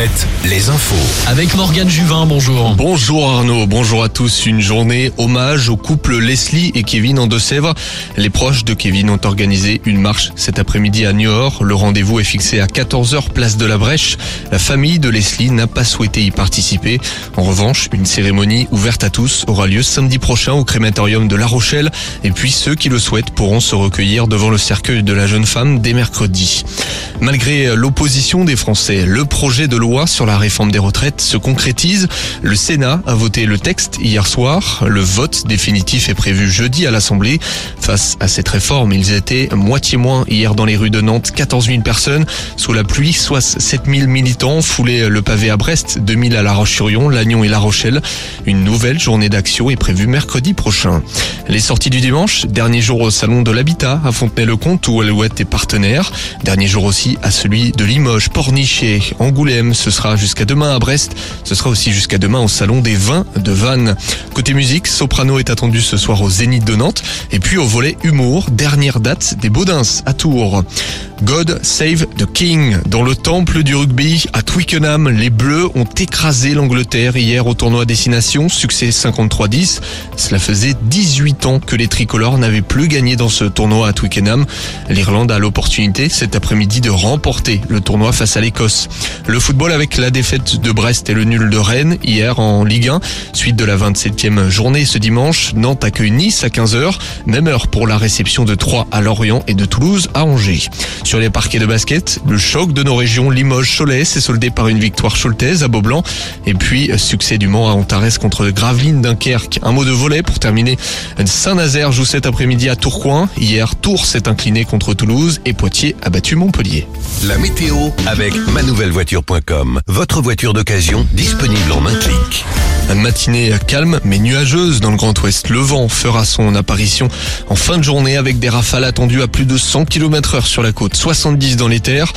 Alouette, les infos. Avec Morgane Juvin, bonjour. Bonjour Arnaud, bonjour à tous. Une journée hommage au couple Leslie et Kevin en Deux-Sèvres. Les proches de Kevin ont organisé une marche cet après-midi à Niort. Le rendez-vous est fixé à 14h place de la Brèche. La famille de Leslie n'a pas souhaité y participer. En revanche, une cérémonie ouverte à tous aura lieu samedi prochain au crématorium de La Rochelle. Et puis ceux qui le souhaitent pourront se recueillir devant le cercueil de la jeune femme dès mercredi. Malgré l'opposition des Français, le projet de loi sur la réforme des retraites se concrétise. Le Sénat a voté le texte hier soir. Le vote définitif est prévu jeudi à l'Assemblée. Face à cette réforme, ils étaient moitié moins hier dans les rues de Nantes, 14 000 personnes. Sous la pluie, soit 7 000 militants foulaient le pavé à Brest, 2 000 à La Roche-sur-Yon, Lannion et La Rochelle. Une nouvelle journée d'action est prévue mercredi prochain. Les sorties du dimanche, dernier jour au Salon de l'Habitat à Fontenay-le-Comte où Alouette est partenaire. Dernier jour aussi à celui de Limoges, Pornichet, Angoulême. Ce sera jusqu'à demain à Brest. Ce sera aussi jusqu'à demain au Salon des Vins de Vannes. Côté musique, Soprano est attendu ce soir au Zénith de Nantes. Et puis au volet humour, dernière date des Baudins à Tours. God Save the King. Dans le temple du rugby à Twickenham, les Bleus ont écrasé l'Angleterre hier au tournoi Destination. Succès 53-10. Cela faisait 18 ans que les tricolores n'avaient plus gagné dans ce tournoi à Twickenham. L'Irlande a l'opportunité cet après-midi de remporter le tournoi face à l'Écosse. Le football avec la défaite de Brest et le nul de Rennes hier en Ligue 1. Suite de la 27e journée ce dimanche, Nantes accueille Nice à 15h. Même heure pour la réception de Troyes à Lorient et de Toulouse à Angers. Sur les parquets de basket, le choc de nos régions Limoges-Cholet s'est soldé par une victoire choltaise à Beaublanc. Et puis, succès du Mans à Antares contre Gravelines Dunkerque. Un mot de volet pour terminer. Saint-Nazaire joue cet après-midi à Tourcoing. Hier, Tours s'est incliné contre Toulouse et Poitiers a battu Montpellier. La météo avec manouvellevoiture.com. Votre voiture d'occasion disponible en un clic. Une matinée calme mais nuageuse dans le Grand Ouest. Le vent fera son apparition en fin de journée avec des rafales attendues à plus de 100 km heure sur la côte, 70 dans les terres.